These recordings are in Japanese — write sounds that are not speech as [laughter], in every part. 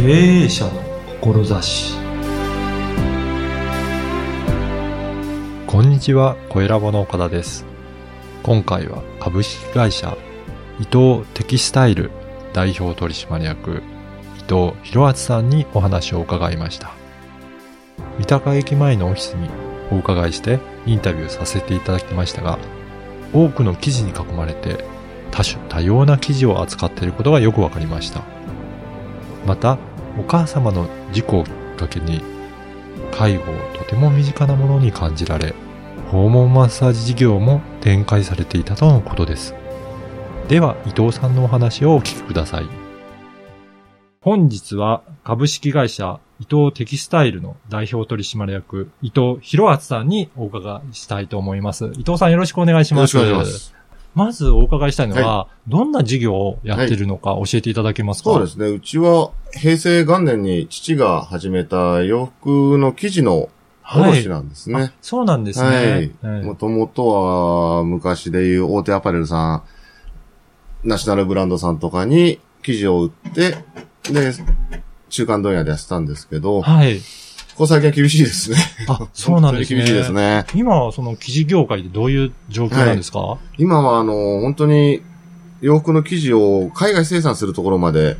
経営者の志こんにちは、小ラボの岡田です。今回は株式会社伊藤テキスタイル代表取締役伊藤博敦さんにお話を伺いました。三鷹駅前のオフィスにお伺いしてインタビューさせていただきましたが、多くの記事に囲まれて多種多様な記事を扱っていることがよくわかりました。また、お母様の事故をきっかけに、介護をとても身近なものに感じられ、訪問マッサージ事業も展開されていたとのことです。では、伊藤さんのお話をお聞きください。本日は株式会社伊藤テキスタイルの代表取締役伊藤博敦さんにお伺いしたいと思います。伊藤さんよろしくお願いします。よろしくお願いします。まずお伺いしたいのは、どんな事業をやってるのか教えていただけますか、そうですね。うちは平成元年に父が始めた洋服の生地の卸なんですね。あそうなんですね。はい。もともとは昔でいう大手アパレルさん、ナショナルブランドさんとかに生地を売って、で、中間問屋でやってたんですけど、はい。ここ最近は厳しいですね。あ、そうなんですね。厳しいですね。今はその生地業界でどういう状況なんですか、今はあの、本当に洋服の生地を海外生産するところまで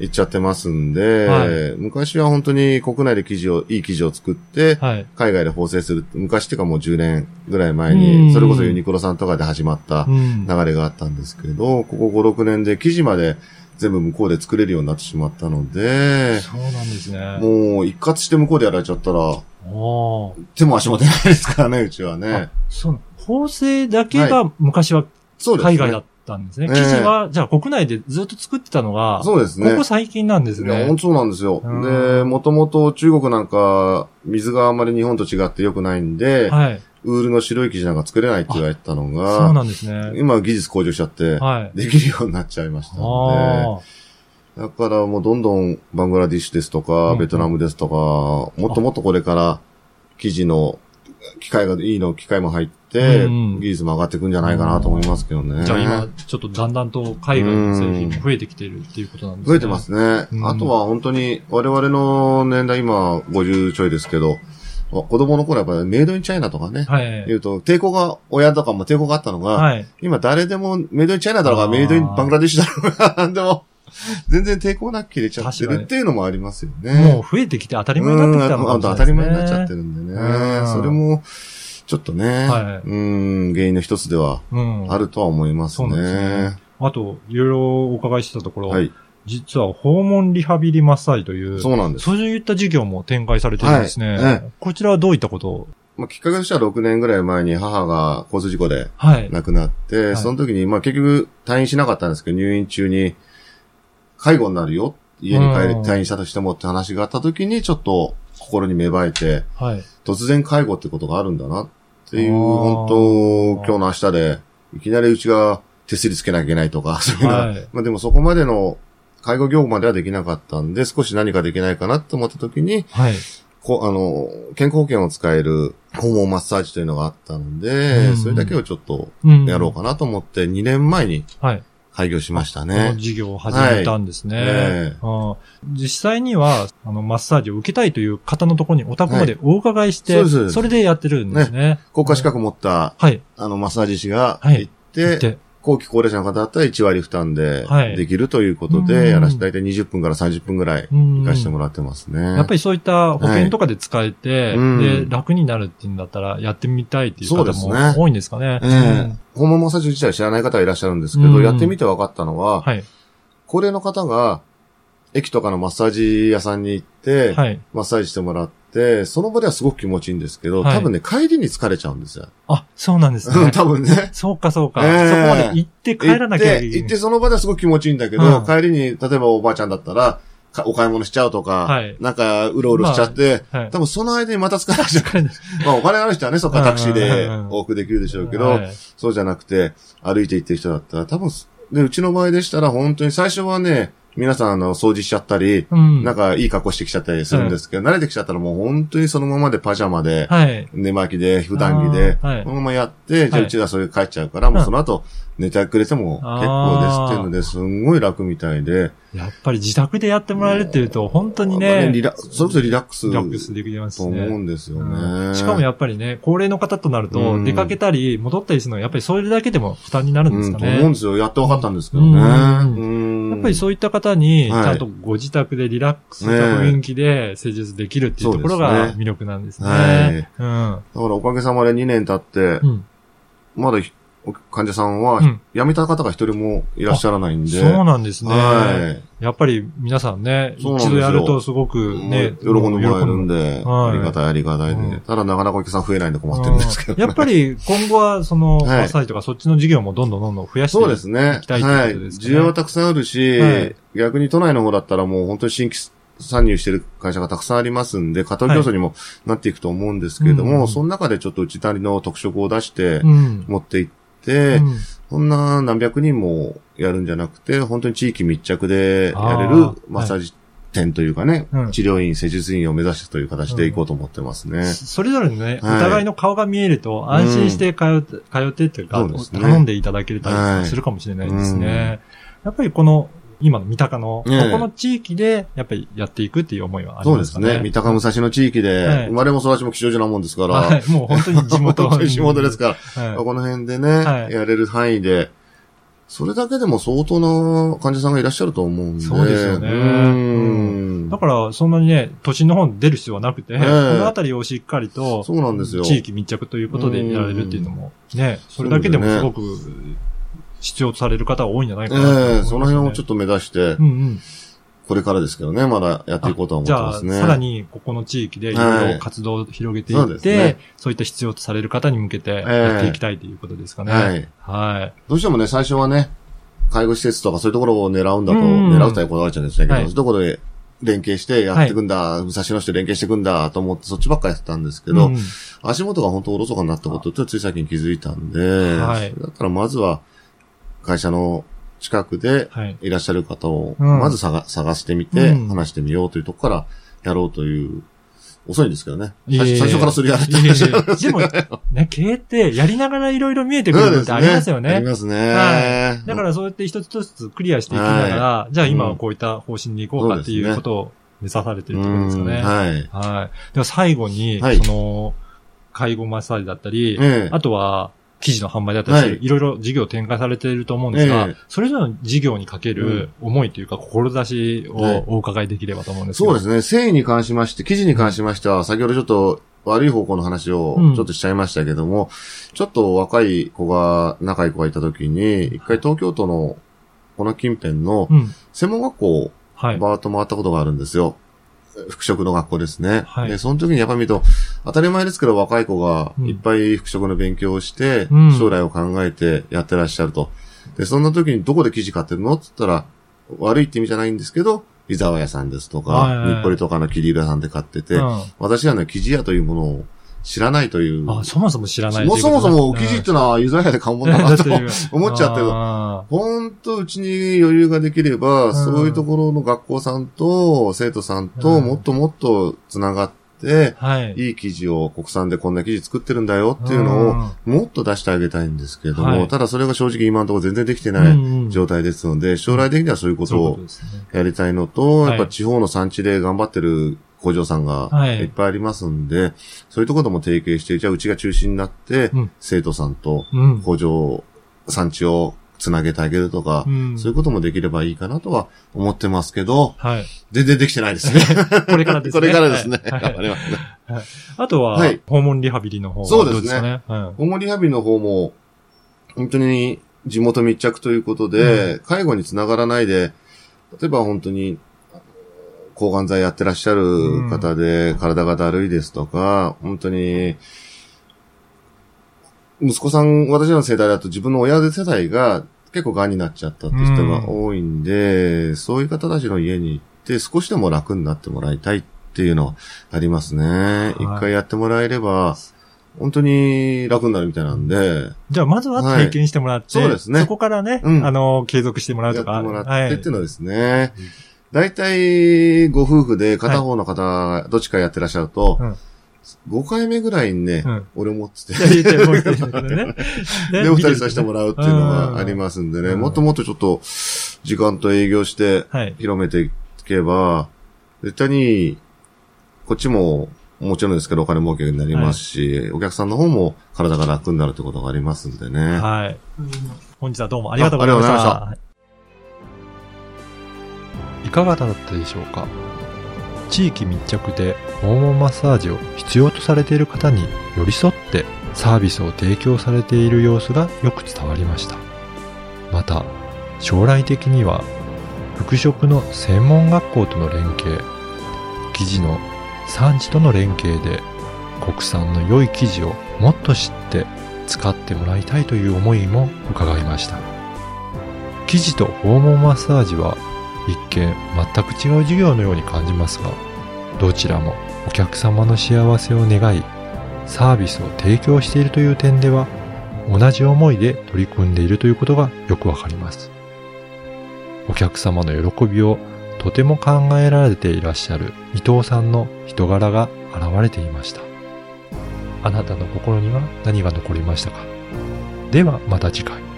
行っちゃってますんで、はい昔は本当に国内で生地を、いい生地を作って、はい。海外で縫製する。昔っていうかもう10年ぐらい前うんに、それこそユニクロさんとかで始まったうん。流れがあったんですけど、ここ5、6年で生地まで全部向こうで作れるようになってしまったので、そうなんですね。もう一括して向こうでやられちゃったら、手も足も出ないですからね、うちはねあ。そう。縫製だけが昔は。海外だったんですね。ええ生地は、じゃあ国内でずっと作ってたのが、そうですね。ここ最近なんですいや、ね本。当そうなんですよ。うんで、もともと中国なんか、水があんまり日本と違って良くないんで、はい。ウールの白い生地なんか作れないって言われてたのそうが、なんですね。今は技術向上しちゃって、はい。できるようになっちゃいましたのあで、だからもうどんどんバングラディッシュですとか、うんベトナムですとか、もっともっとこれから生地の機械がいいの、機械も入って、うん技術も上がっていくんじゃないかなと思いますけどね。あ。じゃあ今、ちょっとだんだんと海外の製品も増えてきてるっていうことなんですね。増えてますね。うんあとは本当に我々の年代今50ちょいですけど、子供の頃やっぱりメイドインチャイナとかね、はい。言うと抵抗が、親とかも抵抗があったのが、はい。今誰でもメイドインチャイナだろうが、メイドインバングラディッシュだろうが、な [laughs] んでも、全然抵抗なく切れちゃってるっていうのもありますよね。もう増えてきて当たり前になってきたもしれないですね。たり前になっちゃってるんでねうん。それも、ちょっとね、はいうん、原因の一つではうん。あるとは思いますそうですねね。あと、いろいろお伺いしてたところ、はい。実は訪問リハビリマッサージという、そうなんです。そういった事業も展開されてるんですね。はいえこちらはどういったこと？をまあ、きっかけとしては6年ぐらい前に母が交通事故ではい。亡くなって、はいその時に、まあ結局退院しなかったんですけど、入院中に介護になるよ。家に帰りうん退院したとしてもって話があった時に、ちょっと心に芽生えて、はい。突然介護ってことがあるんだなっていう、本当今日の明日で、いきなりうちが手すりつけなきゃいけないとか、そういうのは、はいまあでもそこまでの介護業務まではできなかったんで、少し何かできないかなって思った時に、はい。こあの、健康保険を使える訪問マッサージというのがあったので、うんそれだけをちょっとうんやろうかなと思って、2年前にはい。開業しましたこのね。事業を始めたんですね。はいええうん実際には、あの、マッサージを受けたいという方のところにお宅までお伺いして、はいそうですそれでやってるんですね。国家資格持った、はい。あの、マッサージ師がはい行って、で、後期高齢者の方だったら1割負担ではいできるということうんで、やらせて、だいたい20分から30分ぐらいうん行かしてもらってますね。やっぱりそういった保険とかで使えて、うんで、楽になるっていうんだったら、やってみたいっていう方そうですねも多いんですかね。ええ訪問マッサージ自体知らない方はいらっしゃるんですけど、うんやってみて分かったのは、はい。高齢の方が、駅とかのマッサージ屋さんに行って、はい。マッサージしてもらって、その場ではすごく気持ちいいんですけど、はい多分ね、帰りに疲れちゃうんですよ。あ、そうなんですうんね。多分ね。そうか、そうか。ええそこまで行って帰らなきゃいけない。行って、行ってその場ではすごく気持ちいいんだけど、うん帰りに、例えばおばあちゃんだったら、かお買い物しちゃうとか、はいなんか、うろうろしちゃって、はい。多分その間にまた疲れちゃう。[laughs] まあお金ある人はね、そこからタクシーで往復できるでしょうけど、はいそうじゃなくて、歩いて行ってる人だったら、多分、で、うちの場合でしたら、本当に最初はね、皆さん、あの、掃除しちゃったり、うん。なんかいい格好してきちゃったりするんですけど、慣れてきちゃったらもう本当にそのままでパジャマで、はい。寝巻きで、普段着で、はいこのままやって、じゃあはいうちがそれ帰っちゃうから、もうその後寝てくれても結構ですっていうので、すんごい楽みたいで、やっぱり自宅でやってもらえるっていうと、本当にまあね、リラそれこそリラックスリラックスできますと思うね。んですようんね。しかもやっぱりね、高齢の方となるうと、ん出かけたり、戻ったりするのは、やっぱりそれだけでも負担になるんですかうん、と思うんね。ですよ。やって分かったんですけどね。うんうんやっぱりそういった方に、ちはいゃんとご自宅でリラックスした雰囲気で施術できるっていうところが魅力なんですね。はいうん。だからおかげさまで2年経ってう、ん。まだひ患者さんは辞めた方が一人もいらっしゃらないんで。そうなんですね。はい。やっぱり皆さんね、ん一度やるとすごくね、喜んでもらえるんで、はいありがたいありがたいで。うんただなかなかお客さん増えないんで困ってるんですけど、うんやっぱり今後はその、はいマッサージとかそっちの事業もどんどんどんどん増やしてそうですね行。きたいはいいうですかね需要はたくさんあるし、はい逆に都内の方だったらもう本当に新規参入してる会社がたくさんありますんで、加藤競争にもなっていくと思うんですけれども、うんうんその中でちょっとうちなりの特色を出して。持っていって、うん。そんな何百人もやるんじゃなくて、本当に地域密着でやれるマッサージ店というかね、うん。治療院、施術院を目指してという形でいこうと思ってますね。それぞれのね、はい。お互いの顔が見えると安心して通って、通ってっていうか、ね。頼んでいただけたはいりするかもしれないですね。やっぱりこの、今の三鷹の、ええ。ここの地域で、やっぱりやっていくっていう思いはありそうまかね。ですすね。三鷹武蔵の地域で、はい生まれも育ちも吉祥寺なもんですから、はい、もう本当に地元。[laughs] 地元ですから、はい。この辺でね、はい。やれる範囲で、それだけでも相当な患者さんがいらっしゃると思うんで。そうですよね。うん。だから、そんなにね、都心の方に出る必要はなくて、えこの辺りをしっかりと、そうなんですよ。地域密着ということでやられるっていうのも、ね、それだけでもすごく必要とされる方が多いんじゃないかなね、ええその辺をちょっと目指してう、んうん。これからですけどね、まだやっていこうとは思ってじゃあ、ますね。さらにここの地域でいろいろ活動を広げていって、はいそねそういった必要とされる方に向けてええやっていきたいということですかね。はい。はい。どうしてもね、最初はね、介護施設とかそういうところを狙うんだと、うん狙うとはこだわっちゃうんですけど、はいそういうところで連携してやっていくんだ、武蔵野市で連携していくんだと思ってそっちばっかりやってたんですけど、うん足元が本当おろそかになったことってつい最近気づいたんで、はいだったらまずは会社の近くではい。いらっしゃる方を、うんまず探探してみて、うん話してみようというところからやろうという、遅いんですけどね。最初からそれやれでも、ね、経営ってやりながらいろいろ見えてくるのってありますよありね。ますね。はいだからそうやって一つ一つクリアしていきながら、じゃあ今はこういった方針でいこうかっていうことを目指されてるってことですかね。うんはい。はい。では最後に、はいその、介護マッサージだったり、ええあとは、記事の販売だったりする、はいいろいろ事業を展開されていると思うんですが、ええそれぞれの事業にかける思いというか、志はいをお伺いできればと思うんですけど。そうですね。繊維に関しまして、生地に関しましては、先ほどちょっと悪い方向の話をうんちょっとしちゃいましたけども、ちょっと若い子が、仲いい子がいた時に、一回東京都のこの近辺のうん。専門学校。バーッと回ったことがあるんですよ。服飾の学校ですね。はい。で、その時にやっぱり見ると、当たり前ですけど若い子がうん。いっぱい服飾の勉強をして、うん。将来を考えてやってらっしゃると。で、そんな時にどこで生地買ってるの？って言ったら、悪いって意味じゃないんですけど、伊沢屋さんですとか、日暮里とかの切り屋さんで買ってて、うん。私はね、生地屋というものを知らないという。あ、そもそも知らないそもそもそも生地ってうのは湯沢屋で買うもんんだなと [laughs] 思っちゃってる。あほんと、うちに余裕ができれば、んそういうところの学校さんと生徒さんとうんもっともっとつながって、い。いい生地を国産でこんな生地作ってるんだよっていうのをもっと出してあげたいんですけども、はいただそれが正直今のところ全然できてうない状態ですので、将来的にはそういうことを。やりたいのと、はいやっぱ地方の産地で頑張ってる工場さんがはいいっぱいありますんで、そういうところとも提携して、じゃあうちが中心になって、うん生徒さんとうん。工場、産地をつなげてあげるとか、うんそういうこともできればいいかなとは思ってますけど、はい。全然できてないですね。[laughs] これからですね。これからですね。はい頑張りますね。あとははい、訪問リハビリの方はそうですねどうですかね？はいホモリハビの方も、本当に地元密着ということで、介護につながらないで、例えば本当に、抗がん剤やってらっしゃる方で、体がだるいですとか、本当に、息子さん、私の世代だと自分の親世代が結構癌になっちゃったって人が多いんで、そういう方たちの家に行って少しでも楽になってもらいたいっていうのはありますね。一、回やってもらえれば、本当に楽になるみたいなんで、じゃあ、まずは体験してもらって、はい。そうですね。そこからね、うん。あの、継続してもらうやってとか。もらはいってっていうのはですね、大体ご夫婦で片方の方、どっちかやってらっしゃると、うん5回目ぐらいにね、うん俺もっつって、いやいやもう一人の方ね。ね [laughs] で、お二人させてもららうっていうのがありますんでね、うんもっともっとちょっと、時間と営業して、はい。広めていけば、絶対に、こっちも、もちろんですけどお金儲けになりますし、お客さんの方も体が楽になるってことがありますんでね。はい。本日はどうもありがとうございましあありがとうございまた。いかがだったでしょうか？地域密着で訪問マッサージを必要とされている方に寄り添ってサービスを提供されている様子がよく伝わりました。また、将来的には服飾の専門学校との連携、生地の産地との連携で国産の良い生地をもっと知って使ってもらいたいという思いも伺いました。生地と訪問マッサージは一見全く違う事業のように感じますが、どちらもお客様の幸せを願い、サービスを提供しているという点では、同じ思いで取り組んでいるということがよくわかります。お客様の喜びをとても考えられていらっしゃる伊藤さんの人柄が現れていました。あなたの心には何が残りましたか？ではまた次回。